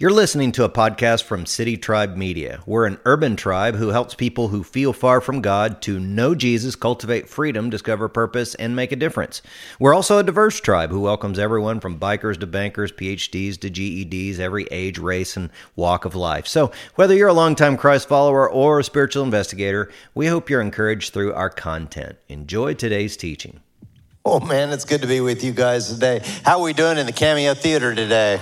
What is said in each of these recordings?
You're listening to a podcast from City Tribe Media. We're an urban tribe who helps people who feel far from God to know Jesus, cultivate freedom, discover purpose, and make a difference. We're also a diverse tribe who welcomes everyone from bikers to bankers, PhDs to GEDs, every age, race, and walk of life. So, whether you're a longtime Christ follower or a spiritual investigator, we hope you're encouraged through our content. Enjoy today's teaching. Oh man, it's good to be with you guys today. How are we doing in the Cameo Theater today?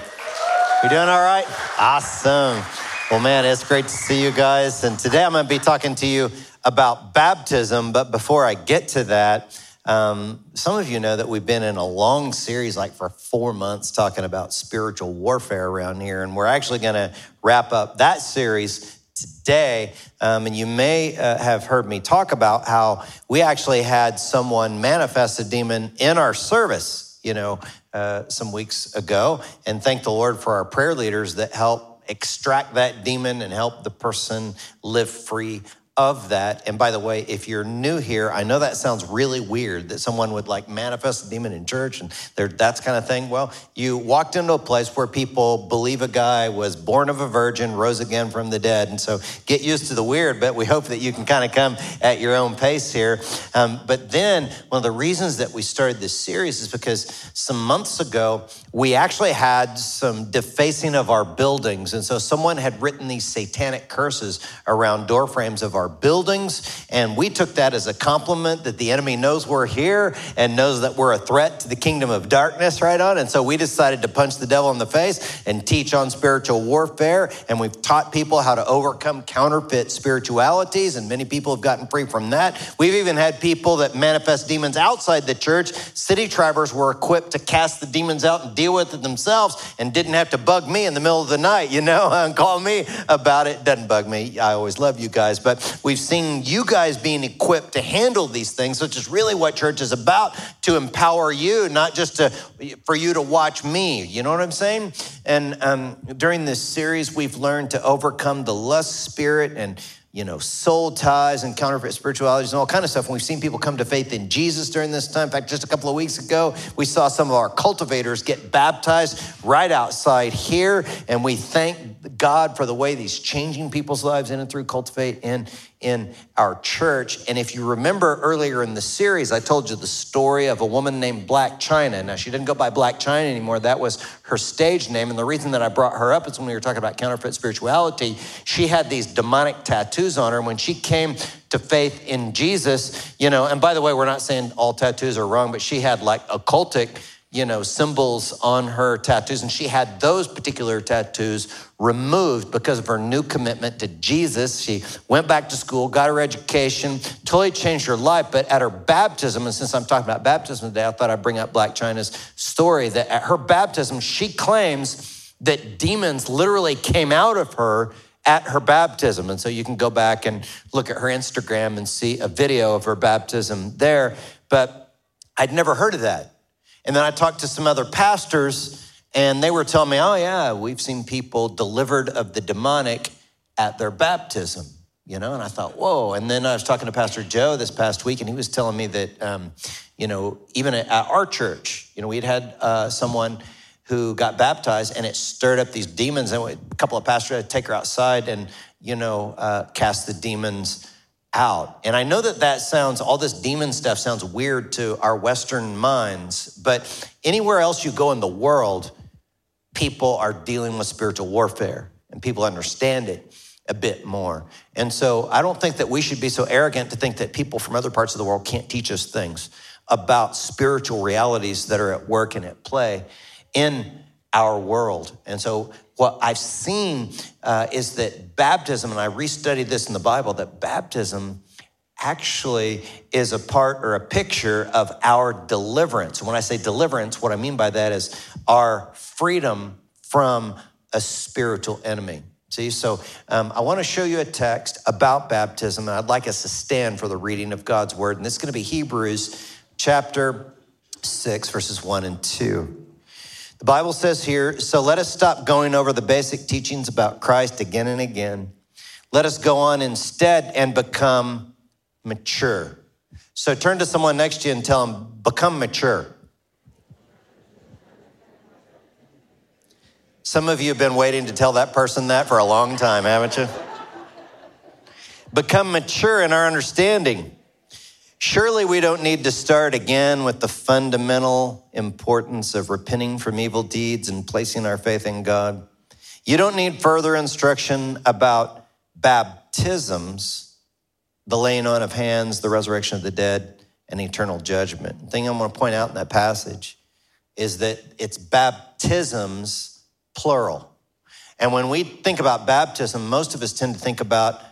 You doing all right? Awesome. Well, man, it's great to see you guys. And today I'm going to be talking to you about baptism. But before I get to that, um, some of you know that we've been in a long series, like for four months, talking about spiritual warfare around here. And we're actually going to wrap up that series today. Um, and you may uh, have heard me talk about how we actually had someone manifest a demon in our service, you know, uh, some weeks ago. And thank the Lord for our prayer leaders that help extract that demon and help the person live free of that. And by the way, if you're new here, I know that sounds really weird that someone would like manifest a demon in church and that's kind of thing. Well, you walked into a place where people believe a guy was born of a virgin, rose again from the dead. And so get used to the weird, but we hope that you can kind of come at your own pace here. Um, but then one of the reasons that we started this series is because some months ago, we actually had some defacing of our buildings. And so someone had written these satanic curses around door frames of our our buildings. And we took that as a compliment that the enemy knows we're here and knows that we're a threat to the kingdom of darkness, right on. And so we decided to punch the devil in the face and teach on spiritual warfare. And we've taught people how to overcome counterfeit spiritualities. And many people have gotten free from that. We've even had people that manifest demons outside the church. City tribers were equipped to cast the demons out and deal with it themselves and didn't have to bug me in the middle of the night, you know, and call me about it. Doesn't bug me. I always love you guys. But We've seen you guys being equipped to handle these things, which is really what church is about to empower you, not just to, for you to watch me. You know what I'm saying? And um, during this series, we've learned to overcome the lust spirit and you know, soul ties and counterfeit spiritualities and all kind of stuff. And we've seen people come to faith in Jesus during this time. In fact, just a couple of weeks ago, we saw some of our cultivators get baptized right outside here. And we thank God for the way these changing people's lives in and through Cultivate and in our church. And if you remember earlier in the series, I told you the story of a woman named Blac Chyna. Now, she didn't go by Blac Chyna anymore. That was her stage name. And the reason that I brought her up is when we were talking about counterfeit spirituality, she had these demonic tattoos on her. And when she came to faith in Jesus, you know, and by the way, we're not saying all tattoos are wrong, but she had like occultic you know, symbols on her tattoos. And she had those particular tattoos removed because of her new commitment to Jesus. She went back to school, got her education, totally changed her life. But at her baptism, and since I'm talking about baptism today, I thought I'd bring up Blac Chyna's story that at her baptism, she claims that demons literally came out of her at her baptism. And so you can go back and look at her Instagram and see a video of her baptism there. But I'd never heard of that. And then I talked to some other pastors, and they were telling me, oh, yeah, we've seen people delivered of the demonic at their baptism, you know? And I thought, whoa. And then I was talking to Pastor Joe this past week, and he was telling me that, um, you know, even at our church, you know, we'd had uh, someone who got baptized and it stirred up these demons. And a couple of pastors had to take her outside and, you know, uh, cast the demons out. And I know that that sounds, all this demon stuff sounds weird to our Western minds, but anywhere else you go in the world, people are dealing with spiritual warfare and people understand it a bit more. And so I don't think that we should be so arrogant to think that people from other parts of the world can't teach us things about spiritual realities that are at work and at play in our world. And so what I've seen uh, is that baptism, and I restudied this in the Bible, that baptism actually is a part or a picture of our deliverance. When I say deliverance, what I mean by that is our freedom from a spiritual enemy. See, so um, I want to show you a text about baptism, and I'd like us to stand for the reading of God's word. And this is going to be Hebrews chapter 6, verses 1 and 2. The Bible says here, so let us stop going over the basic teachings about Christ again and again. Let us go on instead and become mature. So turn to someone next to you and tell them, become mature. Some of you have been waiting to tell that person that for a long time, haven't you? Become mature in our understanding. Surely we don't need to start again with the fundamental importance of repenting from evil deeds and placing our faith in God. You don't need further instruction about baptisms, the laying on of hands, the resurrection of the dead, and eternal judgment. The thing I'm going to point out in that passage is that it's baptisms, plural. And when we think about baptism, most of us tend to think about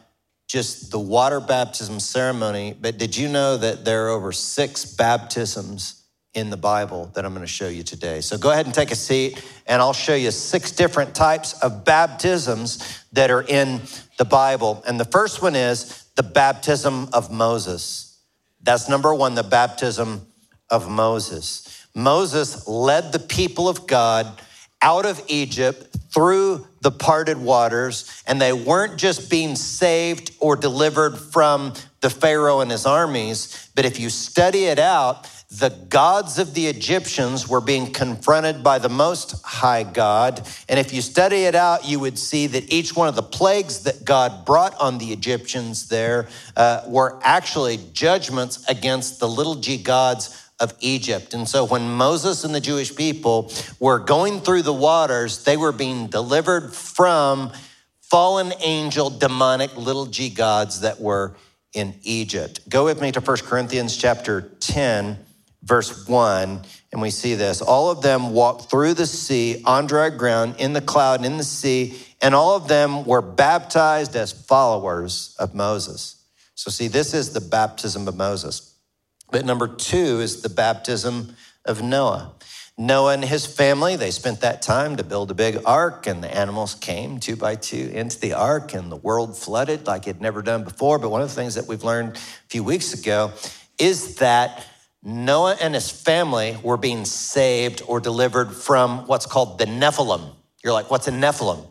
just the water baptism ceremony. But did you know that there are over six baptisms in the Bible that I'm going to show you today? So go ahead and take a seat, and I'll show you six different types of baptisms that are in the Bible. And the first one is the baptism of Moses. That's number one, the baptism of Moses. Moses led the people of God out of Egypt through the parted waters, and they weren't just being saved or delivered from the Pharaoh and his armies, but if you study it out, the gods of the Egyptians were being confronted by the Most High God. And if you study it out, you would see that each one of the plagues that God brought on the Egyptians there uh, were actually judgments against the little g gods of Egypt. And so when Moses and the Jewish people were going through the waters, they were being delivered from fallen angel, demonic little g gods that were in Egypt. Go with me to 1 Corinthians chapter 10, verse 1, and we see this. All of them walked through the sea on dry ground, in the cloud, in the sea, and all of them were baptized as followers of Moses. So, see, this is the baptism of Moses. But number two is the baptism of Noah. Noah and his family, they spent that time to build a big ark, and the animals came two by two into the ark, and the world flooded like it never done before. But one of the things that we've learned a few weeks ago is that Noah and his family were being saved or delivered from what's called the Nephilim. You're like, what's a Nephilim?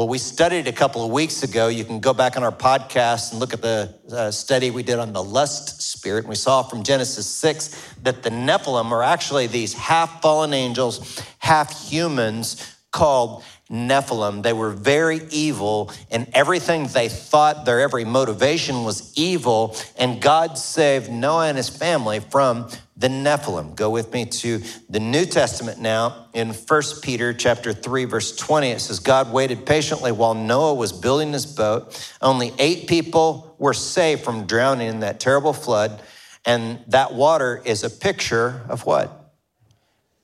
Well, we studied a couple of weeks ago. You can go back on our podcast and look at the uh, study we did on the lust spirit. And we saw from Genesis 6 that the Nephilim are actually these half fallen angels, half humans called Nephilim. They were very evil, and everything they thought, their every motivation was evil. And God saved Noah and his family from the Nephilim. Go with me to the New Testament now in 1 Peter chapter 3 verse 20 it says God waited patiently while Noah was building his boat. Only 8 people were saved from drowning in that terrible flood and that water is a picture of what?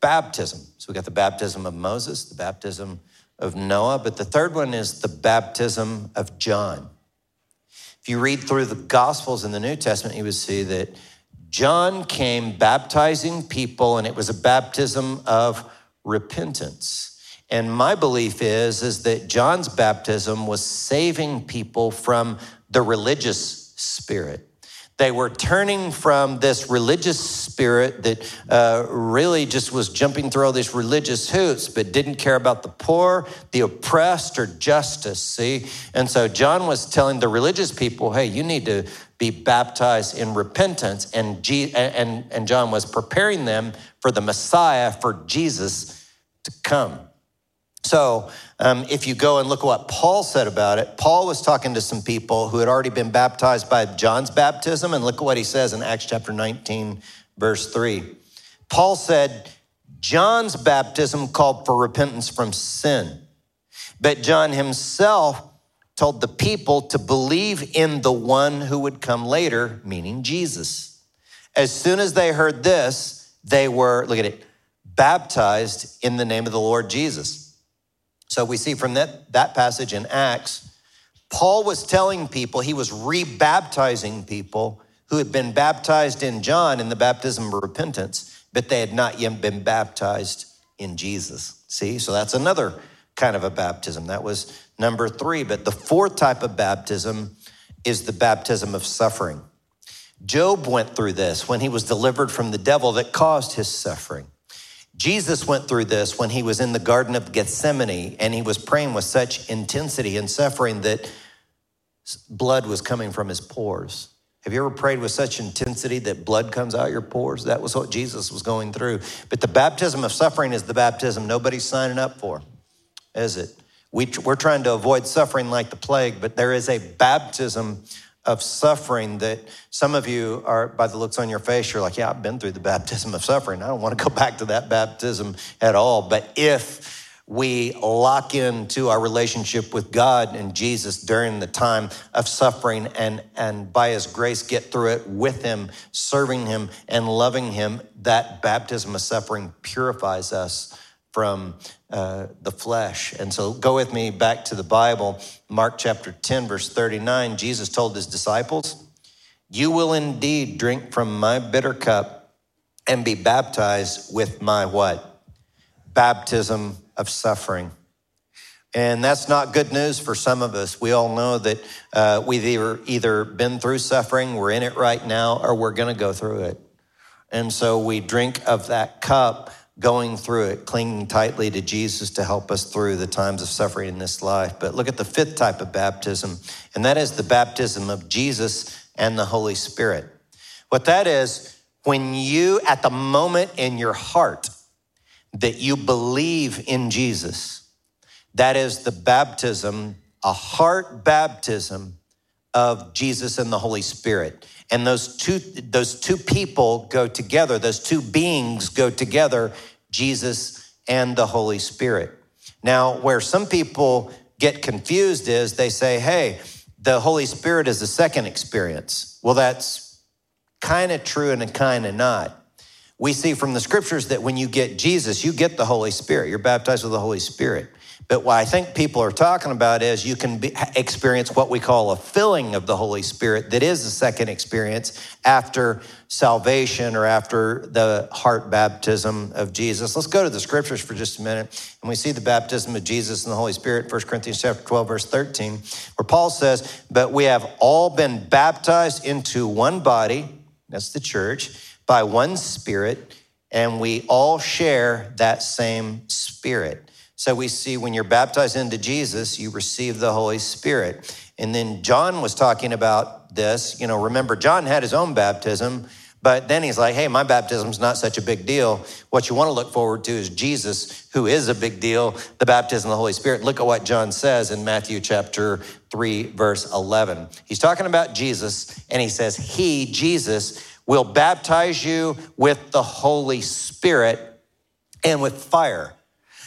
Baptism. So we got the baptism of Moses, the baptism of Noah, but the third one is the baptism of John. If you read through the Gospels in the New Testament, you would see that John came baptizing people, and it was a baptism of repentance. And my belief is, is that John's baptism was saving people from the religious spirit. They were turning from this religious spirit that uh, really just was jumping through all these religious hoops, but didn't care about the poor, the oppressed, or justice. See? And so John was telling the religious people, hey, you need to be baptized in repentance. And, and, and John was preparing them for the Messiah, for Jesus to come. So, um, if you go and look at what Paul said about it, Paul was talking to some people who had already been baptized by John's baptism. And look at what he says in Acts chapter 19, verse 3. Paul said, John's baptism called for repentance from sin, but John himself told the people to believe in the one who would come later, meaning Jesus. As soon as they heard this, they were, look at it, baptized in the name of the Lord Jesus. So we see from that, that passage in Acts, Paul was telling people, he was rebaptizing people who had been baptized in John in the baptism of repentance, but they had not yet been baptized in Jesus. See, so that's another kind of a baptism. That was number three. But the fourth type of baptism is the baptism of suffering. Job went through this when he was delivered from the devil that caused his suffering. Jesus went through this when he was in the Garden of Gethsemane and he was praying with such intensity and suffering that blood was coming from his pores. Have you ever prayed with such intensity that blood comes out your pores? That was what Jesus was going through. But the baptism of suffering is the baptism nobody's signing up for. is it? We, we're trying to avoid suffering like the plague, but there is a baptism of suffering that some of you are, by the looks on your face, you're like, yeah, I've been through the baptism of suffering. I don't want to go back to that baptism at all. But if we lock into our relationship with God and Jesus during the time of suffering and, and by His grace get through it with Him, serving Him and loving Him, that baptism of suffering purifies us from uh, the flesh. And so go with me back to the Bible, Mark chapter 10, verse 39. Jesus told His disciples, You will indeed drink from my bitter cup and be baptized with my what? Baptism of suffering. And that's not good news for some of us. We all know that uh, we've either, either been through suffering, we're in it right now, or we're going to go through it. And so we drink of that cup going through it, clinging tightly to Jesus to help us through the times of suffering in this life. But look at the fifth type of baptism, and that is the baptism of Jesus and the Holy Spirit. What that is, when you, at the moment in your heart, that you believe in Jesus. That is the baptism, a heart baptism of Jesus and the Holy Spirit. And those two, those two people go together, those two beings go together, Jesus and the Holy Spirit. Now, where some people get confused is they say, hey, the Holy Spirit is the second experience. Well, that's kind of true and kind of not we see from the scriptures that when you get Jesus, you get the Holy Spirit. You're baptized with the Holy Spirit. But what I think people are talking about is you can be, experience what we call a filling of the Holy Spirit that is a second experience after salvation or after the heart baptism of Jesus. Let's go to the scriptures for just a minute. And we see the baptism of Jesus and the Holy Spirit, 1 Corinthians chapter 12, verse 13, where Paul says, But we have all been baptized into one body, that's the church by one Spirit, and we all share that same Spirit. So we see when you're baptized into Jesus, you receive the Holy Spirit. And then John was talking about this. You know, remember, John had his own baptism, but then he's like, hey, my baptism's not such a big deal. What you want to look forward to is Jesus, who is a big deal, the baptism of the Holy Spirit. Look at what John says in Matthew chapter 3, verse 11. He's talking about Jesus, and he says, He, Jesus, will baptize you with the Holy Spirit and with fire.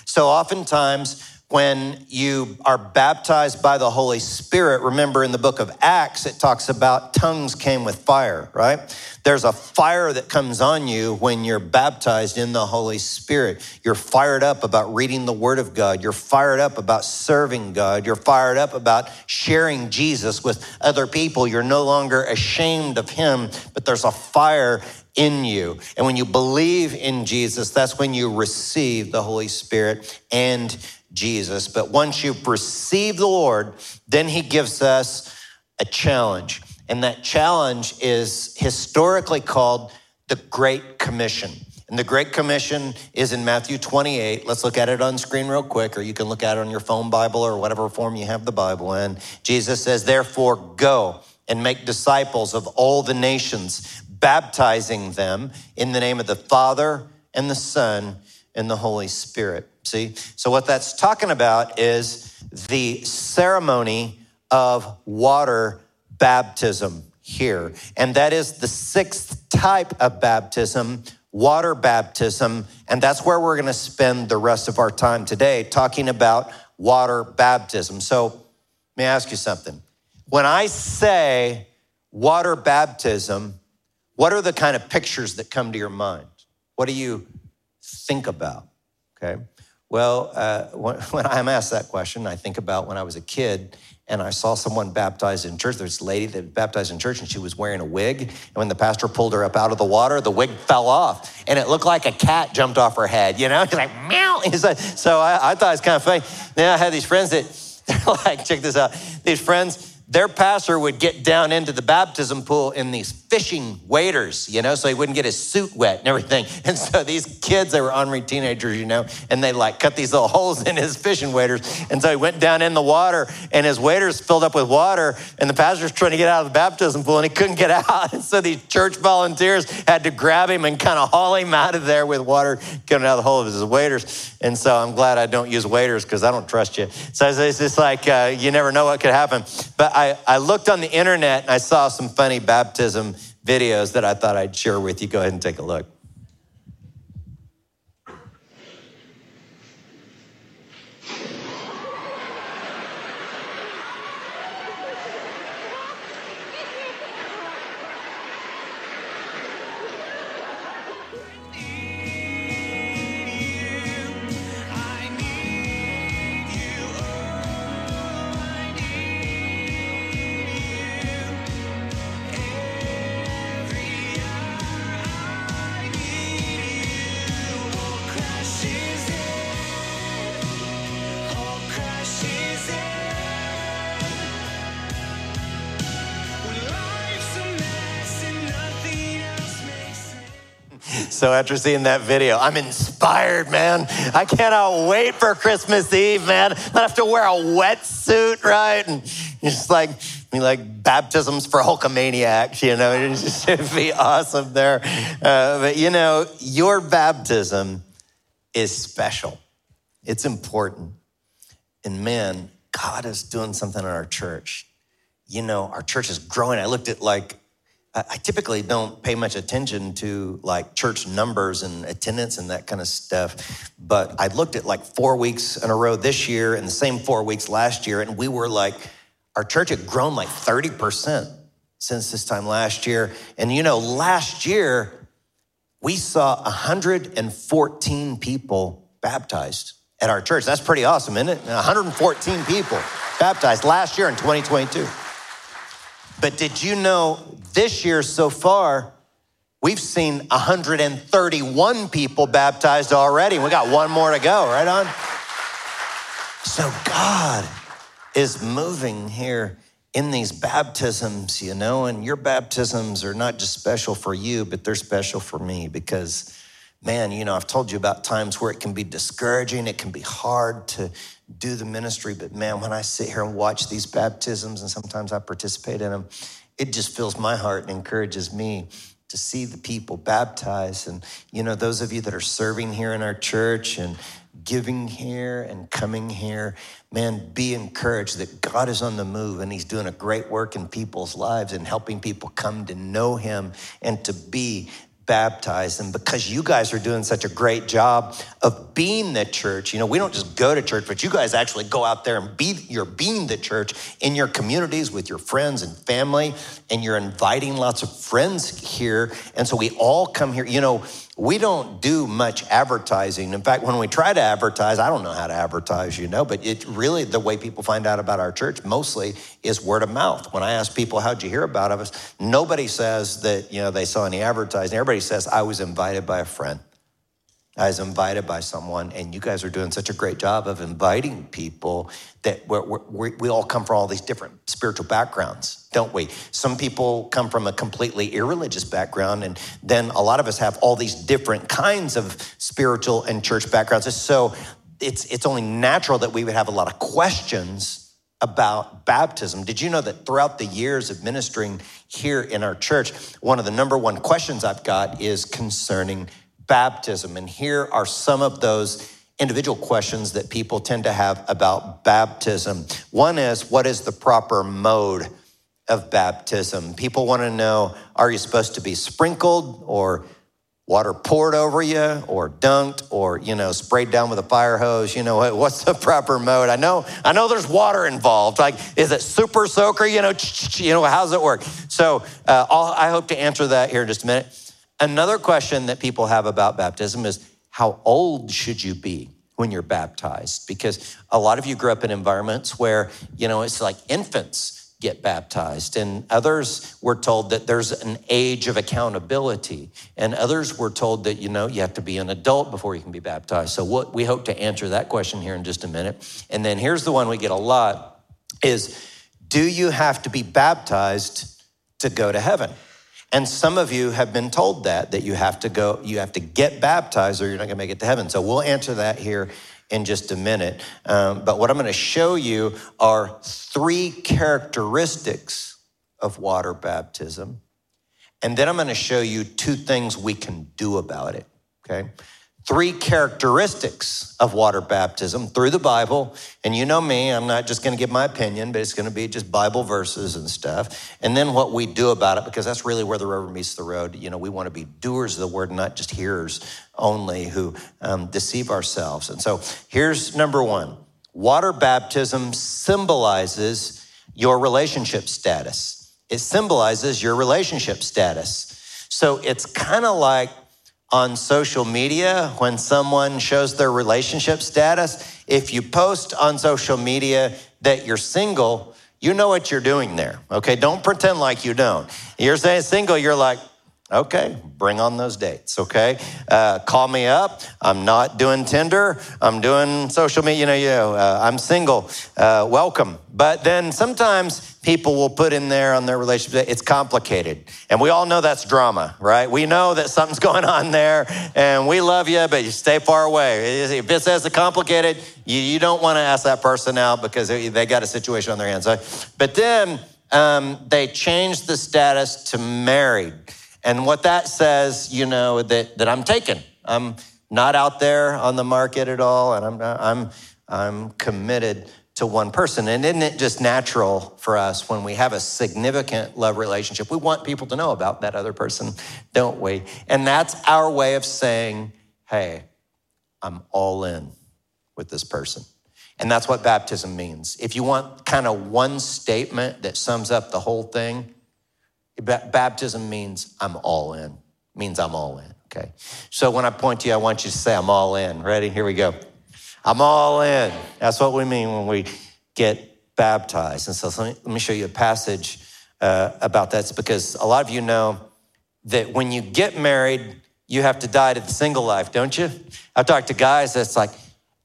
So, oftentimes, when you are baptized by the Holy Spirit, remember in the book of Acts, it talks about tongues came with fire, right? There's a fire that comes on you when you're baptized in the Holy Spirit. You're fired up about reading the Word of God. You're fired up about serving God. You're fired up about sharing Jesus with other people. You're no longer ashamed of Him, but there's a fire in you. And when you believe in Jesus, that's when you receive the Holy Spirit and Jesus. But once you've received the Lord, then he gives us a challenge. And that challenge is historically called the Great Commission. And the Great Commission is in Matthew 28. Let's look at it on screen real quick, or you can look at it on your phone Bible or whatever form you have the Bible in. Jesus says, Therefore, go and make disciples of all the nations, baptizing them in the name of the Father and the Son and the Holy Spirit. See? So, what that's talking about is the ceremony of water baptism here. And that is the sixth type of baptism, water baptism. And that's where we're going to spend the rest of our time today talking about water baptism. So, let me ask you something. When I say water baptism, what are the kind of pictures that come to your mind? What do you think about? Okay. Well, uh, when, I'm asked that question, I think about when I was a kid and I saw someone baptized in church. There's a lady that baptized in church and she was wearing a wig. And when the pastor pulled her up out of the water, the wig fell off and it looked like a cat jumped off her head, you know? He's like, meow. He's like, so I, I thought it was kind of funny. Then I had these friends that, they're like, check this out. These friends, their pastor would get down into the baptism pool in these fishing waders, you know, so he wouldn't get his suit wet and everything. And so these kids, they were ornery teenagers, you know, and they like cut these little holes in his fishing waders. And so he went down in the water and his waders filled up with water. And the pastor's trying to get out of the baptism pool and he couldn't get out. And so these church volunteers had to grab him and kind of haul him out of there with water coming out of the hole of his waders. And so I'm glad I don't use waiters because I don't trust you. So it's just like, uh, you never know what could happen. But I, I looked on the internet and I saw some funny baptism videos that I thought I'd share with you. Go ahead and take a look. After seeing that video, I'm inspired, man. I cannot wait for Christmas Eve, man. I have to wear a wetsuit, right? And just like, like baptisms for Hulkamaniacs, you know, it just would be awesome there. Uh, but you know, your baptism is special. It's important. And man, God is doing something in our church. You know, our church is growing. I looked at like I typically don't pay much attention to like church numbers and attendance and that kind of stuff. But I looked at like four weeks in a row this year and the same four weeks last year, and we were like, our church had grown like 30% since this time last year. And you know, last year, we saw 114 people baptized at our church. That's pretty awesome, isn't it? 114 people baptized last year in 2022. But did you know this year so far, we've seen 131 people baptized already. We got one more to go, right on? So God is moving here in these baptisms, you know, and your baptisms are not just special for you, but they're special for me because, man, you know, I've told you about times where it can be discouraging, it can be hard to do the ministry, but man, when I sit here and watch these baptisms, and sometimes I participate in them, it just fills my heart and encourages me to see the people baptized. And, you know, those of you that are serving here in our church and giving here and coming here, man, be encouraged that God is on the move and He's doing a great work in people's lives and helping people come to know Him and to be baptized. And because you guys are doing such a great job of being the church, you know, we don't just go to church, but you guys actually go out there and be, you're being the church in your communities with your friends and family, and you're inviting lots of friends here. And so we all come here. You know, we don't do much advertising. In fact, when we try to advertise, I don't know how to advertise, you know, but it really, the way people find out about our church mostly is word of mouth. When I ask people, how'd you hear about us? Nobody says that, you know, they saw any advertising. Everybody says, I was invited by a friend. I was invited by someone, and you guys are doing such a great job of inviting people that we're, we're, we all come from all these different spiritual backgrounds, don't we? Some people come from a completely irreligious background, and then a lot of us have all these different kinds of spiritual and church backgrounds. So it's, it's only natural that we would have a lot of questions about baptism. Did you know that throughout the years of ministering here in our church, one of the number one questions I've got is concerning baptism. And here are some of those individual questions that people tend to have about baptism. One is what is the proper mode of baptism? People want to know are you supposed to be sprinkled or water poured over you or dunked or you know sprayed down with a fire hose? You know what's the proper mode? I know i know there's water involved like is it super soaker? You know you know how's it work? So uh, i hope to answer that here in just a minute. Another question that people have about baptism is how old should you be when you're baptized? Because a lot of you grew up in environments where, you know, it's like infants get baptized, and others were told that there's an age of accountability, and others were told that, you know, you have to be an adult before you can be baptized. So, what we hope to answer that question here in just a minute. And then here's the one we get a lot is do you have to be baptized to go to heaven? And some of you have been told that, that you have to go, you have to get baptized or you're not going to make it to heaven. So we'll answer that here in just a minute. Um, but what I'm going to show you are three characteristics of water baptism. And then I'm going to show you two things we can do about it. Okay three characteristics of water baptism through the Bible. And you know me, I'm not just going to give my opinion, but it's going to be just Bible verses and stuff. And then what we do about it, because that's really where the rubber meets the road. You know, we want to be doers of the word, not just hearers only who um, deceive ourselves. And so here's number one water baptism symbolizes your relationship status. It symbolizes your relationship status. So it's kind of like on social media when someone shows their relationship status. If you post on social media that you're single, you know what you're doing there. Okay, don't pretend like you don't. You're saying single, you're like, Okay, bring on those dates, okay? Uh, call me up. I'm not doing Tinder. I'm doing social media. You know, you know uh, I'm single. Uh, welcome. But then sometimes people will put in there on their relationship, it's complicated. And we all know that's drama, right? We know that something's going on there and we love you, but you stay far away. If it says it's complicated, you, you don't want to ask that person out because they got a situation on their hands. But then um, they changed the status to married. And what that says, you know, that, that I'm taken. I'm not out there on the market at all, and I'm, I'm, I'm committed to one person. And isn't it just natural for us when we have a significant love relationship? We want people to know about that other person, don't we? And that's our way of saying, hey, I'm all in with this person. And that's what baptism means. If you want kind of one statement that sums up the whole thing, Baptism means I'm all in, means I'm all in, okay? So when I point to you, I want you to say, I'm all in. Ready? Here we go. I'm all in. That's what we mean when we get baptized. And so let me, let me show you a passage uh, about that. It's because a lot of you know that when you get married, you have to die to the single life, don't you? I've talked to guys that's like,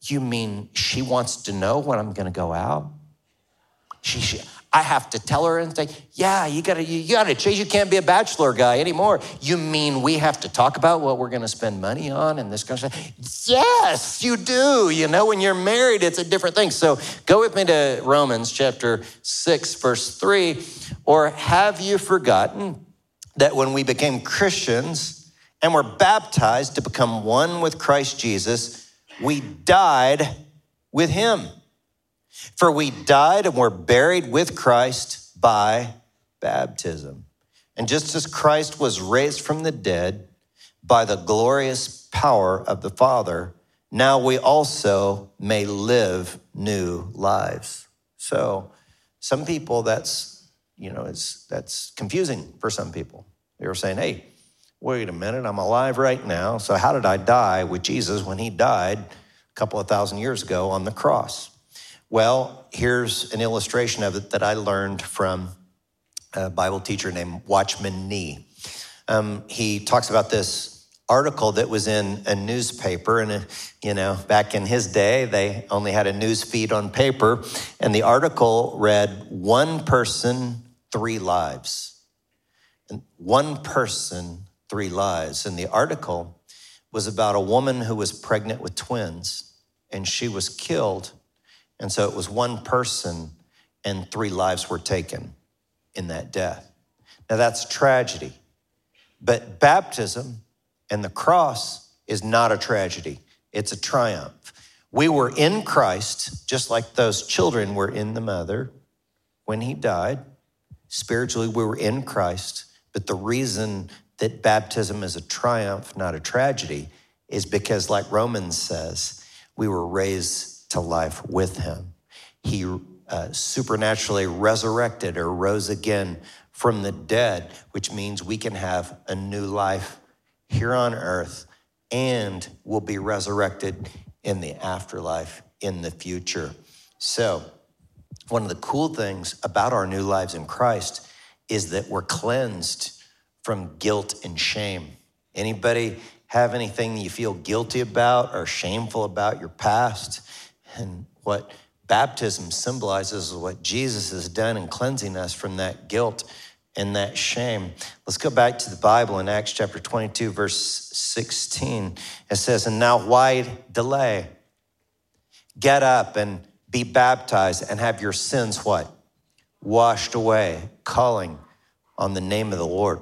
you mean she wants to know when I'm going to go out? She, she, I have to tell her and say, yeah, you gotta, you gotta change. You can't be a bachelor guy anymore. You mean we have to talk about what we're gonna spend money on and this kind of stuff? Yes, you do. You know, when you're married, it's a different thing. So go with me to Romans chapter 6, verse 3. Or have you forgotten that when we became Christians and were baptized to become one with Christ Jesus, we died with him? For we died and were buried with Christ by baptism. And just as Christ was raised from the dead by the glorious power of the Father, now we also may live new lives. So, some people that's, you know, it's, that's confusing for some people. They were saying, hey, wait a minute, I'm alive right now. So, how did I die with Jesus when he died a couple of thousand years ago on the cross? Well, here's an illustration of it that I learned from a Bible teacher named Watchman Nee. Um, he talks about this article that was in a newspaper, and uh, you know, back in his day, they only had a news feed on paper, and the article read "One person, three lives." And one person, three lives. And the article was about a woman who was pregnant with twins, and she was killed and so it was one person and three lives were taken in that death. Now that's tragedy. But baptism and the cross is not a tragedy, it's a triumph. We were in Christ, just like those children were in the mother when he died. Spiritually, we were in Christ. But the reason that baptism is a triumph, not a tragedy, is because, like Romans says, we were raised to life with him. He uh, supernaturally resurrected or rose again from the dead, which means we can have a new life here on earth and will be resurrected in the afterlife in the future. So, one of the cool things about our new lives in Christ is that we're cleansed from guilt and shame. Anybody have anything you feel guilty about or shameful about your past? And what baptism symbolizes is what Jesus has done in cleansing us from that guilt and that shame. Let's go back to the Bible in Acts chapter 22, verse 16. It says, And now why delay? Get up and be baptized and have your sins what? Washed away, calling on the name of the Lord.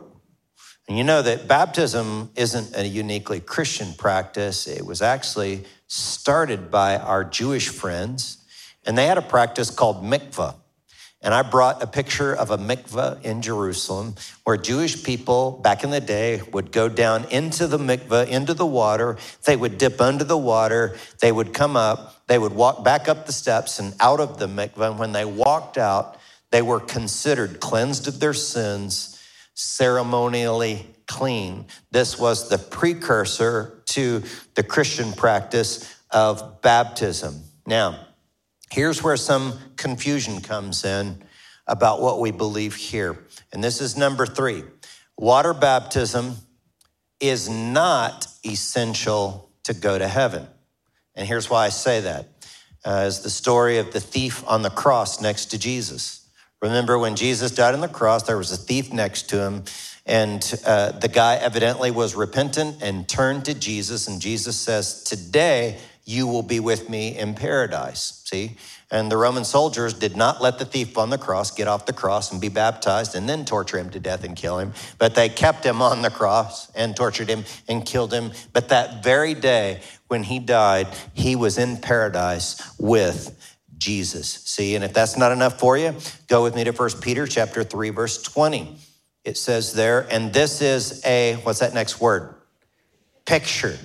And you know that baptism isn't a uniquely Christian practice. It was actually started by our Jewish friends, and they had a practice called mikvah. And I brought a picture of a mikvah in Jerusalem where Jewish people back in the day would go down into the mikvah, into the water. They would dip under the water. They would come up. They would walk back up the steps and out of the mikvah. And when they walked out, they were considered cleansed of their sins, ceremonially clean. This was the precursor to the Christian practice of baptism. Now, Here's where some confusion comes in about what we believe here. And this is number three water baptism is not essential to go to heaven. And here's why I say that. Uh, is the story of the thief on the cross next to Jesus. Remember when Jesus died on the cross, there was a thief next to him, and uh, the guy evidently was repentant and turned to Jesus. And Jesus says, Today you will be with me in paradise. See? And the Roman soldiers did not let the thief on the cross get off the cross and be baptized and then torture him to death and kill him. But they kept him on the cross and tortured him and killed him. But that very day when he died, he was in paradise with Jesus. See, and if that's not enough for you, go with me to 1 Peter chapter 3, verse 20. It says there, and this is a, what's that next word? Picture.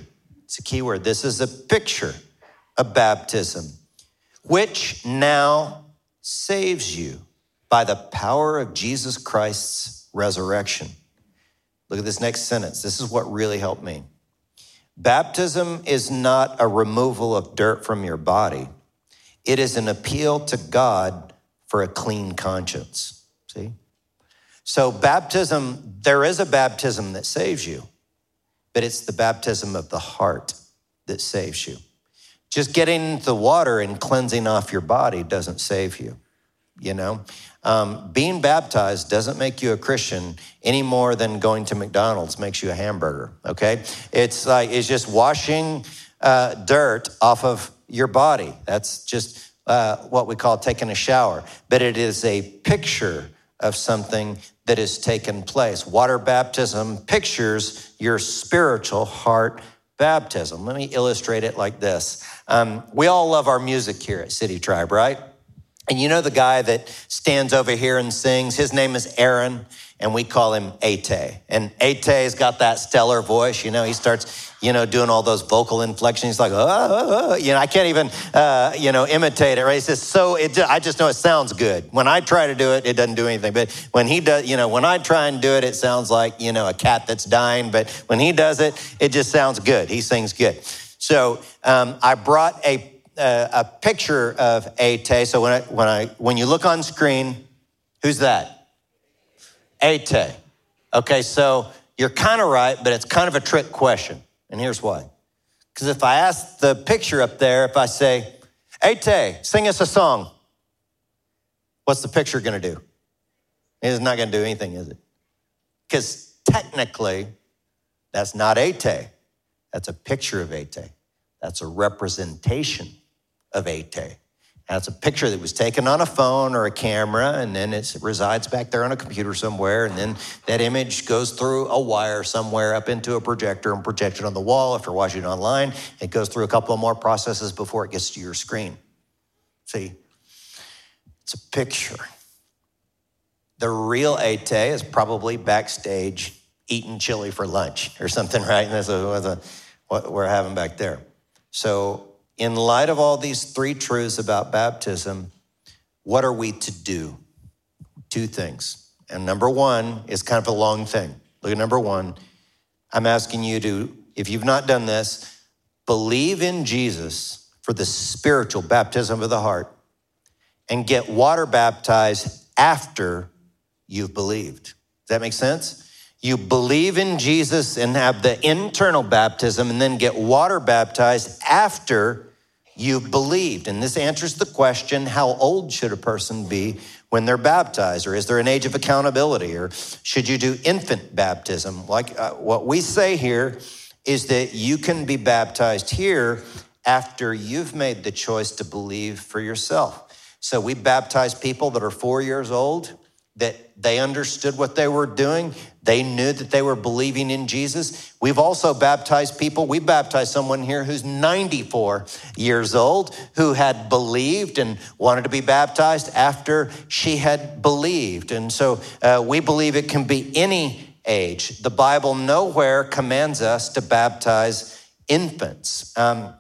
It's a key word. This is a picture of baptism, which now saves you by the power of Jesus Christ's resurrection. Look at this next sentence. This is what really helped me. Baptism is not a removal of dirt from your body, it is an appeal to God for a clean conscience. See? So, baptism, there is a baptism that saves you but it's the baptism of the heart that saves you. Just getting into the water and cleansing off your body doesn't save you. You know, um, being baptized doesn't make you a Christian any more than going to McDonald's makes you a hamburger. Okay, it's like it's just washing uh, dirt off of your body. That's just uh, what we call taking a shower. But it is a picture of something that has taken place. Water baptism pictures your spiritual heart baptism. Let me illustrate it like this. Um, we all love our music here at City Tribe, right? And you know the guy that stands over here and sings? His name is Aaron and we call him Ate. And Ate's got that stellar voice. You know, he starts, you know, doing all those vocal inflections. He's like, oh, oh, oh. you know, I can't even, uh, you know, imitate it. Right? It's just so. It, I just know it sounds good. When I try to do it, it doesn't do anything. But when he does, you know, when I try and do it, it sounds like you know a cat that's dying. But when he does it, it just sounds good. He sings good. So um, I brought a a picture of Ate. So when I, when I when you look on screen, who's that? Ate. Okay, so you're kind of right, but it's kind of a trick question. And here's why. Because if I ask the picture up there, if I say, Ate, sing us a song, what's the picture going to do? It's not going to do anything, is it? Because technically, that's not Ate. That's a picture of Ate. That's a representation of Ate. That's a picture that was taken on a phone or a camera, and then it resides back there on a computer somewhere. And then that image goes through a wire somewhere up into a projector and projected on the wall. If you're watching it online, it goes through a couple more processes before it gets to your screen. See, it's a picture. The real Ate is probably backstage eating chili for lunch or something, right? And that's what we're having back there. So in light of all these three truths about baptism, what are we to do? Two things. And number one is kind of a long thing. Look at number one. I'm asking you to, if you've not done this, believe in Jesus for the spiritual baptism of the heart and get water baptized after you've believed. Does that make sense? You believe in Jesus and have the internal baptism and then get water baptized after you believed. And this answers the question how old should a person be when they're baptized? Or is there an age of accountability? Or should you do infant baptism? Like uh, what we say here is that you can be baptized here after you've made the choice to believe for yourself. So we baptize people that are four years old, that they understood what they were doing. They knew that they were believing in Jesus. We've also baptized people. We baptized someone here who's 94 years old who had believed and wanted to be baptized after she had believed. And so uh, we believe it can be any age. The Bible nowhere commands us to baptize infants. Um,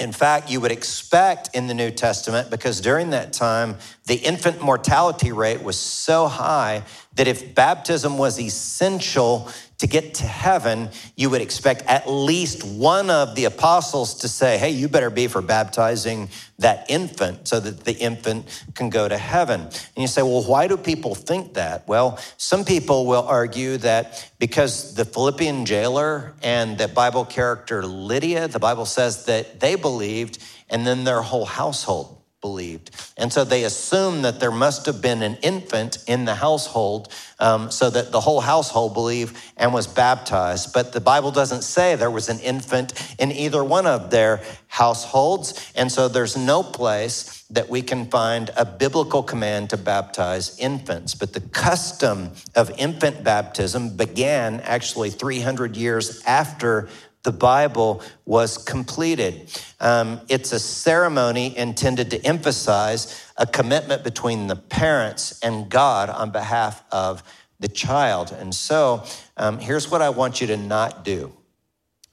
in fact, you would expect in the New Testament, because during that time, the infant mortality rate was so high that if baptism was essential to get to heaven, you would expect at least one of the apostles to say, Hey, you better be for baptizing that infant so that the infant can go to heaven. And you say, Well, why do people think that? Well, some people will argue that because the Philippian jailer and the Bible character Lydia, the Bible says that they believed, and then their whole household believed. And so they assumed that there must have been an infant in the household um, so that the whole household believed and was baptized. But the Bible doesn't say there was an infant in either one of their households. And so there's no place that we can find a biblical command to baptize infants. But the custom of infant baptism began actually 300 years after the Bible was completed. Um, it's a ceremony intended to emphasize a commitment between the parents and God on behalf of the child. And so um, here's what I want you to not do.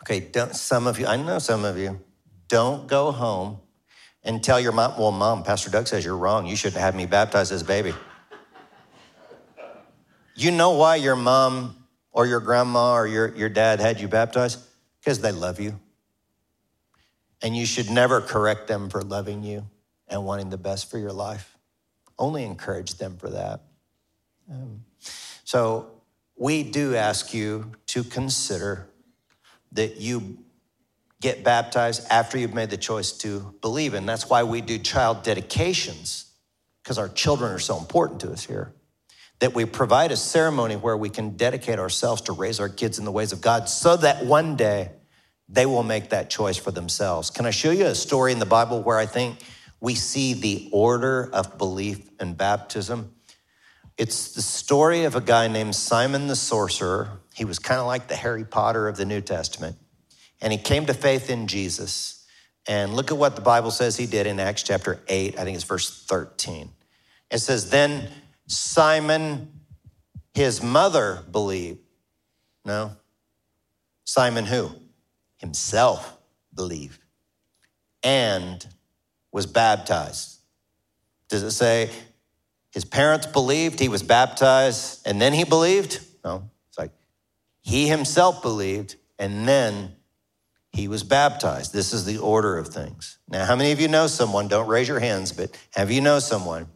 Okay, don't, some of you, I know some of you, don't go home and tell your mom, well, mom, Pastor Doug says you're wrong. You shouldn't have me baptized as a baby. You know why your mom or your grandma or your, your dad had you baptized? Because they love you. And you should never correct them for loving you and wanting the best for your life. Only encourage them for that. Um, so we do ask you to consider that you get baptized after you've made the choice to believe. And that's why we do child dedications, because our children are so important to us here. That we provide a ceremony where we can dedicate ourselves to raise our kids in the ways of God so that one day they will make that choice for themselves. Can I show you a story in the Bible where I think we see the order of belief and baptism? It's the story of a guy named Simon the sorcerer. He was kind of like the Harry Potter of the New Testament. And he came to faith in Jesus. And look at what the Bible says he did in Acts chapter 8, I think it's verse 13. It says, Then Simon, his mother, believed. No? Simon who? Himself believed and was baptized. Does it say his parents believed, he was baptized, and then he believed? No. It's like he himself believed, and then he was baptized. This is the order of things. Now, how many of you know someone? Don't raise your hands, but have you know someone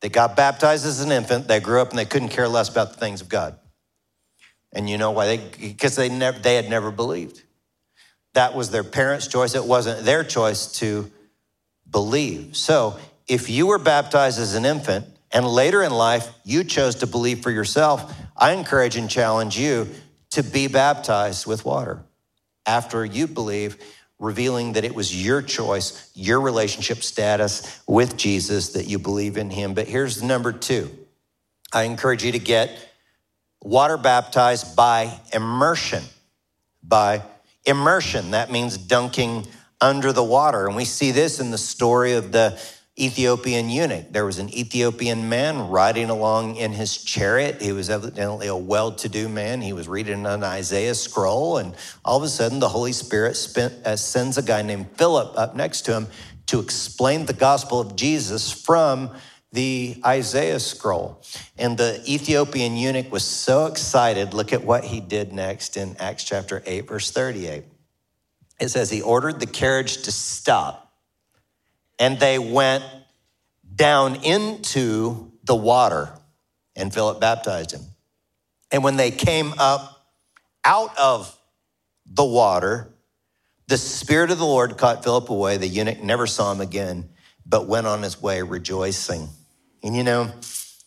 that got baptized as an infant? They grew up and they couldn't care less about the things of God. And you know why? Because they never they had never believed. That was their parents' choice. It wasn't their choice to believe. So if you were baptized as an infant and later in life you chose to believe for yourself, I encourage and challenge you to be baptized with water after you believe, revealing that it was your choice, your relationship status with Jesus, that you believe in him. But here's number two I encourage you to get water baptized by immersion, by immersion. That means dunking under the water. And we see this in the story of the Ethiopian eunuch. There was an Ethiopian man riding along in his chariot. He was evidently a well to do man. He was reading an Isaiah scroll, and all of a sudden, the Holy Spirit spent, uh, sends a guy named Philip up next to him to explain the gospel of Jesus from the Isaiah scroll. And the Ethiopian eunuch was so excited. Look at what he did next in Acts chapter 8, verse 38. It says, He ordered the carriage to stop, and they went down into the water, and Philip baptized him. And when they came up out of the water, The Spirit of the Lord caught Philip away. The eunuch never saw him again, but went on his way rejoicing. And you know,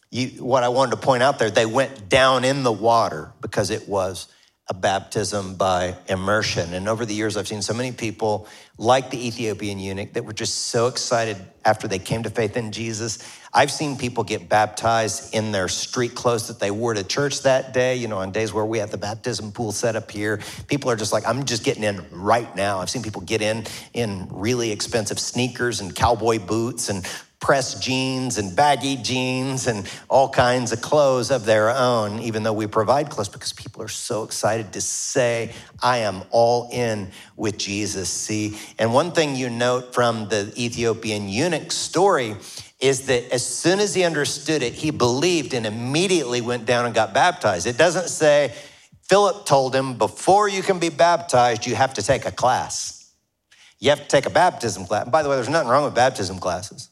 you, what I wanted to point out there, they went down in the water because it was a baptism by immersion. And over the years, I've seen so many people like the Ethiopian eunuch that were just so excited after they came to faith in Jesus. I've seen people get baptized in their street clothes that they wore to church that day, you know, on days where we have the baptism pool set up here. People are just like, I'm just getting in right now. I've seen people get in in really expensive sneakers and cowboy boots and pressed jeans and baggy jeans and all kinds of clothes of their own, even though we provide clothes because people are so excited to say, I am all in with Jesus. See, and one thing you note from the Ethiopian eunuch story is that as soon as he understood it, he believed and immediately went down and got baptized. It doesn't say, Philip told him, before you can be baptized, you have to take a class. You have to take a baptism class. And by the way, there's nothing wrong with baptism classes.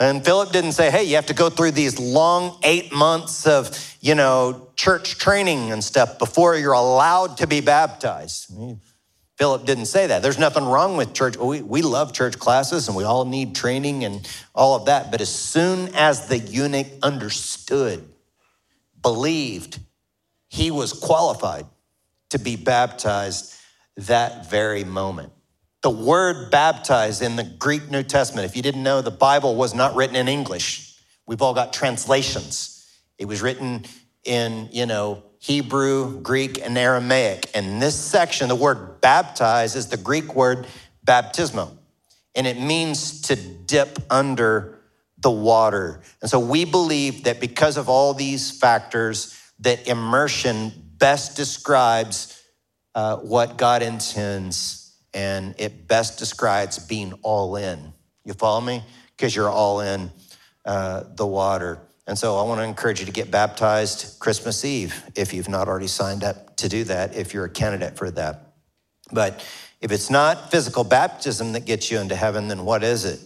And Philip didn't say, hey, you have to go through these long eight months of, you know, church training and stuff before you're allowed to be baptized. Philip didn't say that. There's nothing wrong with church. We, we love church classes and we all need training and all of that. But as soon as the eunuch understood, believed, he was qualified to be baptized that very moment. The word baptized in the Greek New Testament, if you didn't know, the Bible was not written in English. We've all got translations. It was written in, you know, Hebrew, Greek, and Aramaic. And this section, the word baptize is the Greek word baptismo, and it means to dip under the water. And so we believe that because of all these factors, that immersion best describes uh, what God intends and it best describes being all in. You follow me? Because you're all in uh, the water. And so I want to encourage you to get baptized Christmas Eve if you've not already signed up to do that, if you're a candidate for that. But if it's not physical baptism that gets you into heaven, then what is it?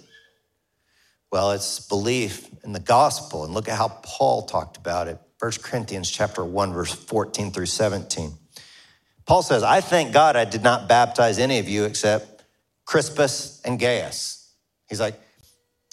Well, it's belief in the gospel. And look at how Paul talked about it. 1 Corinthians chapter 1, verse 14 through 17. Paul says, I thank God I did not baptize any of you except Crispus and Gaius. He's like,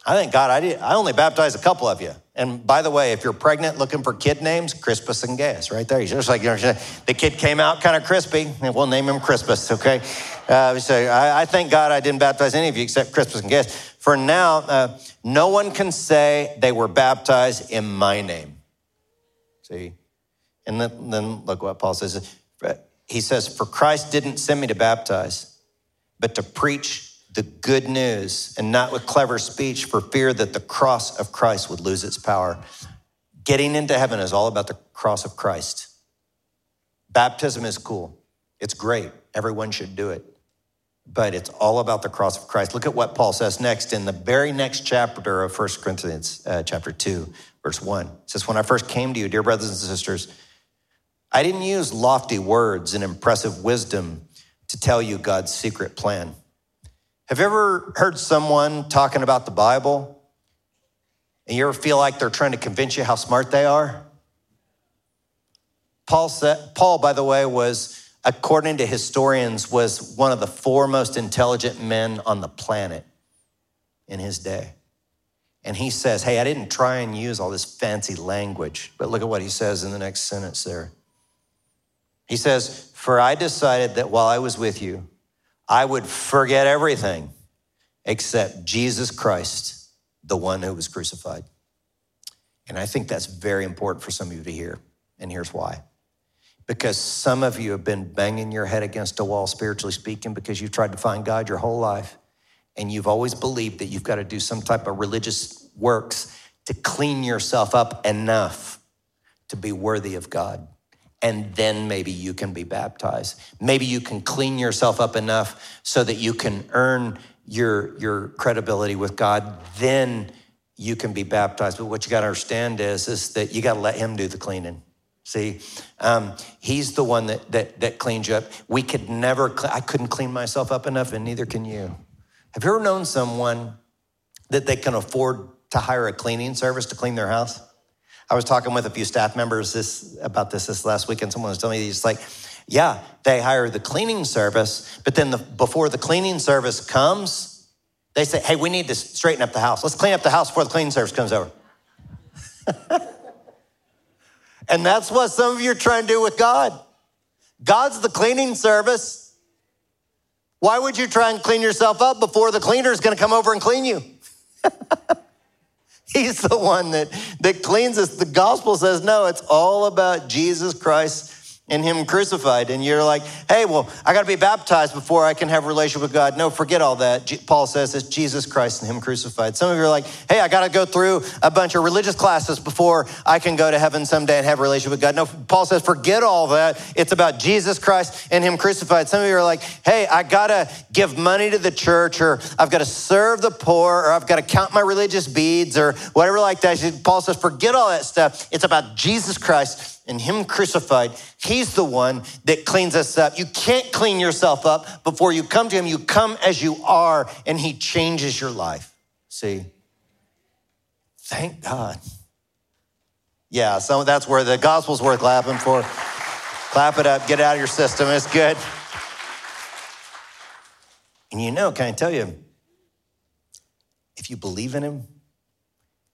I thank God I, did, I only baptized a couple of you. And by the way, if you're pregnant looking for kid names, Crispus and Gaius, right there. He's just like, you know, the kid came out kind of crispy, and we'll name him Crispus, okay? Uh, so I, I, thank God I didn't baptize any of you except Crispus and Gaius. For now, uh, no one can say they were baptized in my name. See? And then, then look what Paul says he says, For Christ didn't send me to baptize, but to preach the good news and not with clever speech for fear that the cross of Christ would lose its power. Getting into heaven is all about the cross of Christ. Baptism is cool, it's great. Everyone should do it. But it's all about the cross of Christ. Look at what Paul says next in the very next chapter of 1 Corinthians, uh, chapter 2, verse 1. It says, When I first came to you, dear brothers and sisters, I didn't use lofty words and impressive wisdom to tell you God's secret plan. Have you ever heard someone talking about the Bible and you ever feel like they're trying to convince you how smart they are? Paul said, Paul, by the way, was, according to historians, was one of the four most intelligent men on the planet in his day. And he says, Hey, I didn't try and use all this fancy language, but look at what he says in the next sentence there. He says, For I decided that while I was with you, I would forget everything except Jesus Christ, the one who was crucified. And I think that's very important for some of you to hear. And here's why. Because some of you have been banging your head against a wall, spiritually speaking, because you've tried to find God your whole life. And you've always believed that you've got to do some type of religious works to clean yourself up enough to be worthy of God and then maybe you can be baptized. Maybe you can clean yourself up enough so that you can earn your, your credibility with God. Then you can be baptized. But what you got to understand is, is that you got to let Him do the cleaning. See, um, He's the one that, that, that cleans you up. We could never, I couldn't clean myself up enough, and neither can you. Have you ever known someone that they can afford to hire a cleaning service to clean their house? I was talking with a few staff members this about this this last week, and someone was telling me, he's like, Yeah, they hire the cleaning service, but then the, before the cleaning service comes, they say, hey, we need to straighten up the house. Let's clean up the house before the cleaning service comes over. and that's what some of you are trying to do with God. God's the cleaning service. Why would you try and clean yourself up before the cleaner is going to come over and clean you? He's the one that, that cleans us. The gospel says, no, it's all about Jesus Christ and him crucified and you're like hey well i got to be baptized before i can have a relationship with god. No forget all that. Paul says it's jesus christ and him crucified. Some of you are like hey i got to go through a bunch of religious classes before i can go to heaven someday and have a relationship with god. No paul says forget all that. It's about jesus christ and him crucified. Some of you are like hey i got to give money to the church or i've got to serve the poor or i've got to count my religious beads or whatever like that. Paul says forget all that stuff. It's about jesus christ and Him crucified, He's the one that cleans us up. You can't clean yourself up before you come to Him. You come as you are, and He changes your life. See? Thank God. Yeah, so that's where the gospel's worth clapping for. Clap it up, get it out of your system. It's good. And you know, can I tell you, if you believe in Him,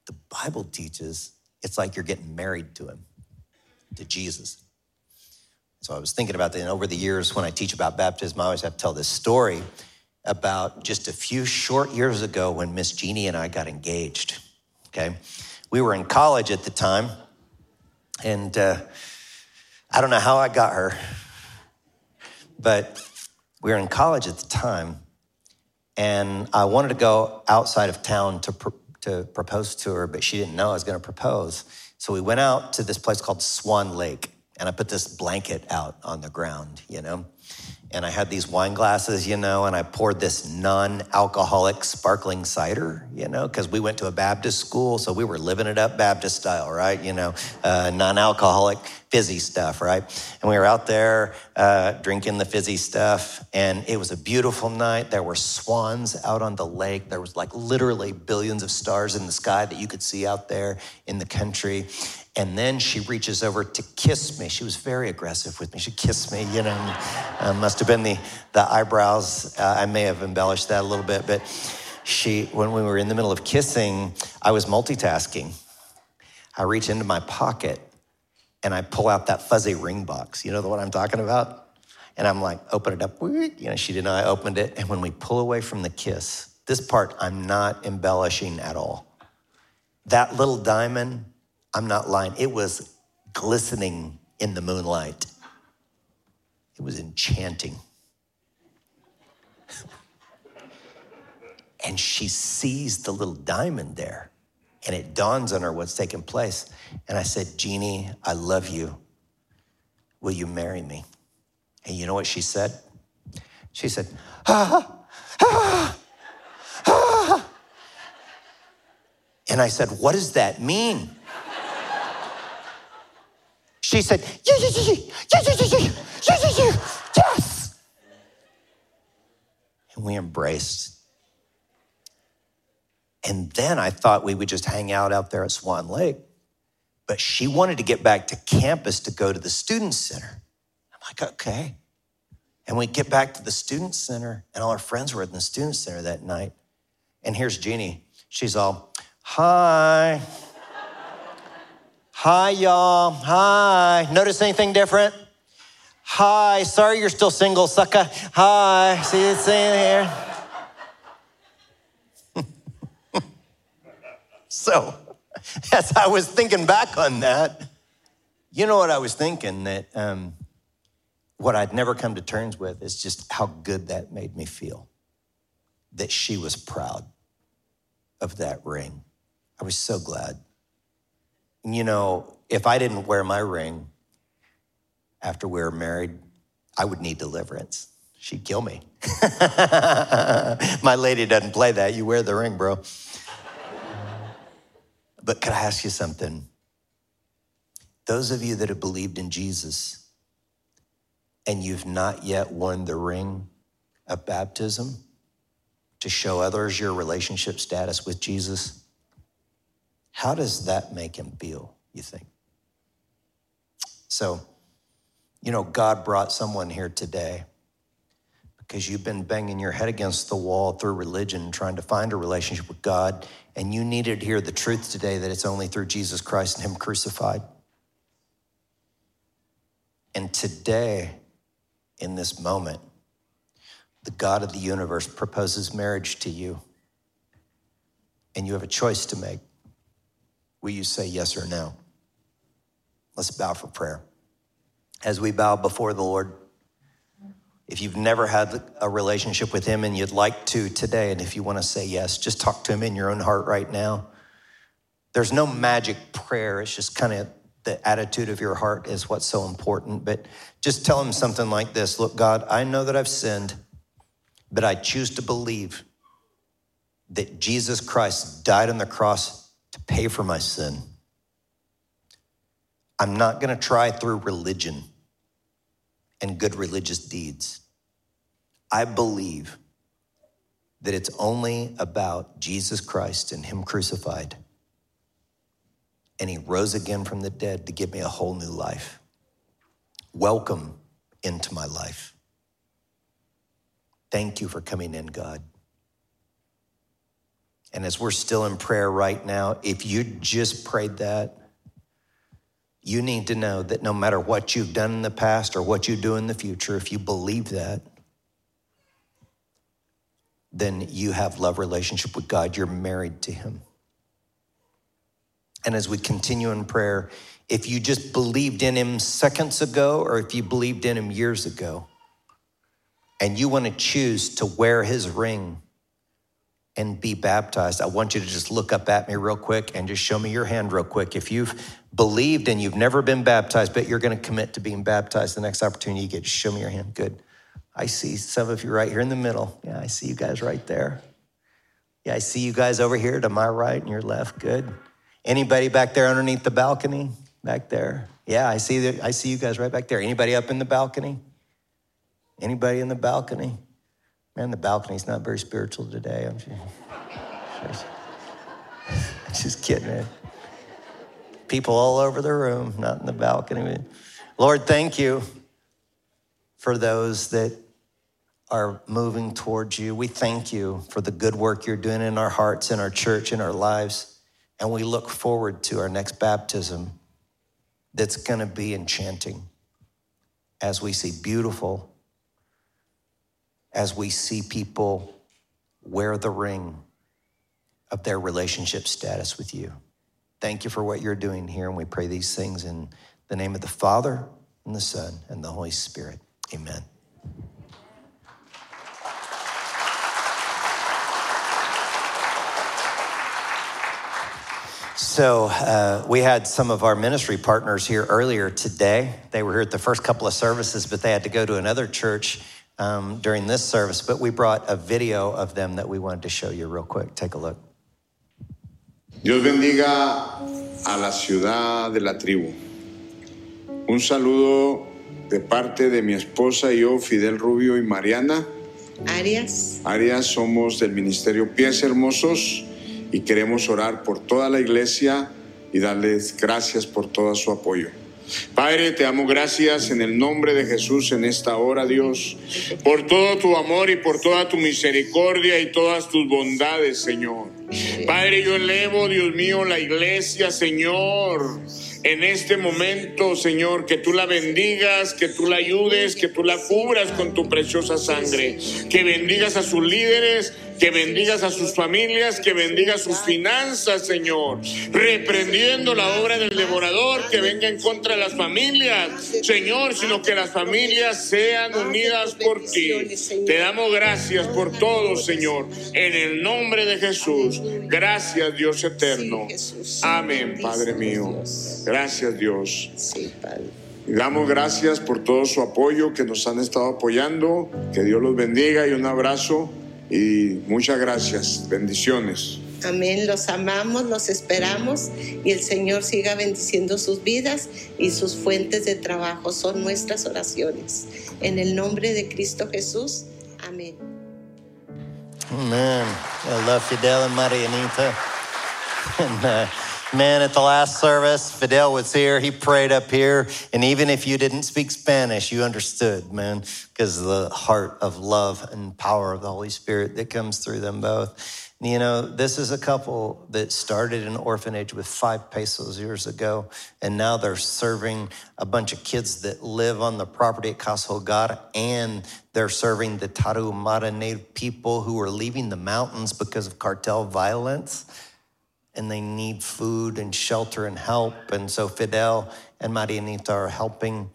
the Bible teaches it's like you're getting married to Him to Jesus. So I was thinking about that. And over the years, when I teach about baptism, I always have to tell this story about just a few short years ago when Miss Jeannie and I got engaged. Okay. We were in college at the time. And uh, I don't know how I got her, but we were in college at the time. And I wanted to go outside of town to, to propose to her, but she didn't know I was going to propose. So we went out to this place called Swan Lake, and I put this blanket out on the ground, you know. And I had these wine glasses, you know, and I poured this non alcoholic sparkling cider, you know, because we went to a Baptist school, so we were living it up Baptist style, right? You know, uh, non alcoholic fizzy stuff, right? And we were out there uh, drinking the fizzy stuff, and it was a beautiful night. There were swans out on the lake. There was like literally billions of stars in the sky that you could see out there in the country. And then she reaches over to kiss me. She was very aggressive with me. She kissed me, you know. Uh, must have been the, the eyebrows. Uh, I may have embellished that a little bit, but she, when we were in the middle of kissing, I was multitasking. I reach into my pocket and I pull out that fuzzy ring box. You know the one I'm talking about? And I'm like, open it up. You know, she didn't know I opened it. And when we pull away from the kiss, this part I'm not embellishing at all. That little diamond I'm not lying. It was glistening in the moonlight. It was enchanting. and she sees the little diamond there, and it dawns on her what's taking place. And I said, Jeannie, I love you. Will you marry me? And you know what she said? She said, ah, ah, ah. And I said, What does that mean? Yeah, yeah, yes. And we embraced. And then I thought we would just hang out out there at Swan Lake. But she wanted to get back to campus to go to the student center. I'm like, okay. And we get back to the student center, and all our friends were in the student center that night. And here's Jeannie. She's all, hi. Hi, y'all. Hi. Notice anything different? Hi. Sorry you're still single, sucker. Hi. See it saying here? so, as I was thinking back on that, you know what I was thinking? That um, what I'd never come to terms with is just how good that made me feel. That she was proud of that ring. I was so glad you know, if I didn't wear my ring after we were married, I would need deliverance. She'd kill me. my lady doesn't play that. You wear the ring, bro. But could I ask you something? Those of you that have believed in Jesus and you've not yet worn the ring of baptism to show others your relationship status with Jesus, how does that make him feel, you think? So, You know, God brought someone here today because you've been banging your head against the wall through religion, trying to find a relationship with God, and you needed to hear the truth today that it's only through Jesus Christ and Him crucified. And today, in this moment, the God of the universe proposes marriage to you, and you have a choice to make. Will you say yes or no? Let's bow for prayer. As we bow before the Lord, if you've never had a relationship with Him and you'd like to today, and if you want to say yes, just talk to Him in your own heart right now. There's no magic prayer, it's just kind of the attitude of your heart is what's so important. But just tell Him something like this Look, God, I know that I've sinned, but I choose to believe that Jesus Christ died on the cross pay for my sin. I'm not going to try through religion and good religious deeds. I believe that it's only about Jesus Christ and Him crucified. And He rose again from the dead to give me a whole new life. Welcome into my life. Thank you for coming in, God. And as we're still in prayer right now, if you just prayed that, you need to know that no matter what you've done in the past or what you do in the future, if you believe that, then you have love relationship with God. You're married to him. And as we continue in prayer, if you just believed in him seconds ago or if you believed in him years ago, and you want to choose to wear his ring and be baptized, I want you to just look up at me real quick and just show me your hand real quick. If you've believed and you've never been baptized, but you're going to commit to being baptized the next opportunity you get, just show me your hand. Good. I see some of you right here in the middle. Yeah, I see you guys right there. Yeah, I see you guys over here to my right and your left. Good. Anybody back there underneath the balcony? Back there? Yeah, I see the, I see you guys right back there. Anybody up in the balcony? Anybody in the balcony? Man, the balcony's not very spiritual today. I'm just, just kidding. Man. People all over the room, not in the balcony. Lord, thank you for those that are moving towards you. We thank you for the good work you're doing in our hearts, in our church, in our lives. And we look forward to our next baptism that's going to be enchanting as we see beautiful as we see people wear the ring of their relationship status with you. Thank you for what you're doing here, and we pray these things in the name of the Father, and the Son, and the Holy Spirit. Amen. So, uh, we had some of our ministry partners here earlier today. They were here at the first couple of services, but they had to go to another church um, during this service, but we brought a video of them that we wanted to show you real quick. Take a look. Dios bendiga a la ciudad de la tribu. Un saludo de parte de mi esposa y yo, Fidel Rubio y Mariana. Arias. Arias, somos del Ministerio Pies Hermosos y queremos orar por toda la iglesia y darles gracias por todo su apoyo. Padre, te damos gracias en el nombre de Jesús en esta hora, Dios, por todo tu amor y por toda tu misericordia y todas tus bondades, Señor. Padre, yo elevo, Dios mío, la iglesia, Señor en este momento, Señor, que tú la bendigas, que tú la ayudes, que tú la cubras con tu preciosa sangre, que bendigas a sus líderes, que bendigas a sus familias, que bendigas sus finanzas, Señor, reprendiendo la obra del devorador que venga en contra de las familias, Señor, sino que las familias sean unidas por ti. Te damos gracias por todo, Señor, en el nombre de Jesús. Gracias, Dios eterno. Amén, Padre mío. Gracias, Dios. Damos gracias por todo su apoyo que nos han estado apoyando. Que Dios los bendiga y un abrazo y muchas gracias. Bendiciones. Amén, los amamos, los esperamos y el Señor siga bendiciendo sus vidas y sus fuentes de trabajo son nuestras oraciones. En el nombre de Cristo Jesús, amén. Amen. I love Fidel and Marianita. And uh, Man, at the last service, Fidel was here. He prayed up here. And even if you didn't speak Spanish, you understood, man, because of the heart of love and power of the Holy Spirit that comes through them both. You know, this is a couple that started an orphanage with five pesos years ago, and now they're serving a bunch of kids that live on the property at Casa Hogar, and they're serving the Tarahumara Native people who are leaving the mountains because of cartel violence, and they need food and shelter and help. And so Fidel and Marianita are helping,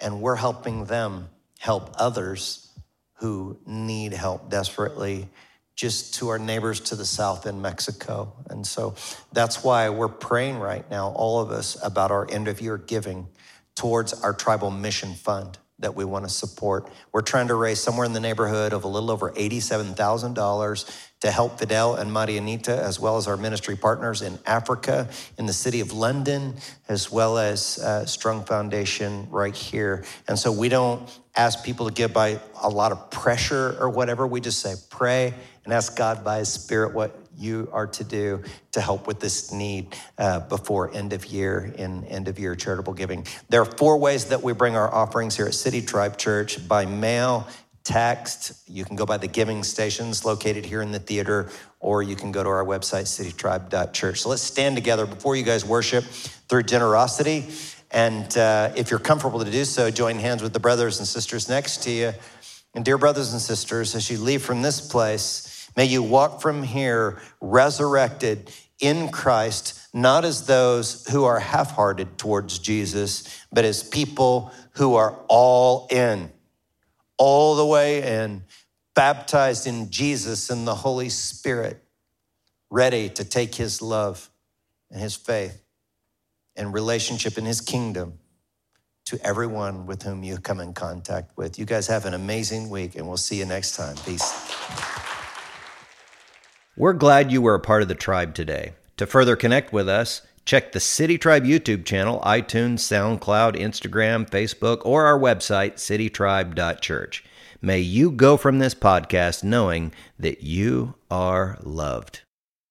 and we're helping them help others who need help desperately just to our neighbors to the south in Mexico. And so that's why we're praying right now, all of us, about our end of year giving towards our tribal mission fund that we want to support. We're trying to raise somewhere in the neighborhood of a little over $87,000 to help Fidel and Marianita, as well as our ministry partners in Africa, in the city of London, as well as uh, Strong Foundation right here. And so we don't ask people to give by a lot of pressure or whatever. We just say, pray and ask God by His Spirit what you are to do to help with this need uh, before end of year in end of year charitable giving. There are four ways that we bring our offerings here at City Tribe Church by mail, text. You can go by the giving stations located here in the theater, or you can go to our website, citytribe.church. So let's stand together before you guys worship through generosity. And uh, if you're comfortable to do so, join hands with the brothers and sisters next to you. And dear brothers and sisters, as you leave from this place, May you walk from here resurrected in Christ, not as those who are half hearted towards Jesus, but as people who are all in, all the way in, baptized in Jesus and the Holy Spirit, ready to take his love and his faith and relationship in his kingdom to everyone with whom you come in contact with. You guys have an amazing week, and we'll see you next time. Peace. We're glad you were a part of the tribe today. To further connect with us, check the City Tribe YouTube channel, iTunes, SoundCloud, Instagram, Facebook, or our website, citytribe.church. May you go from this podcast knowing that you are loved.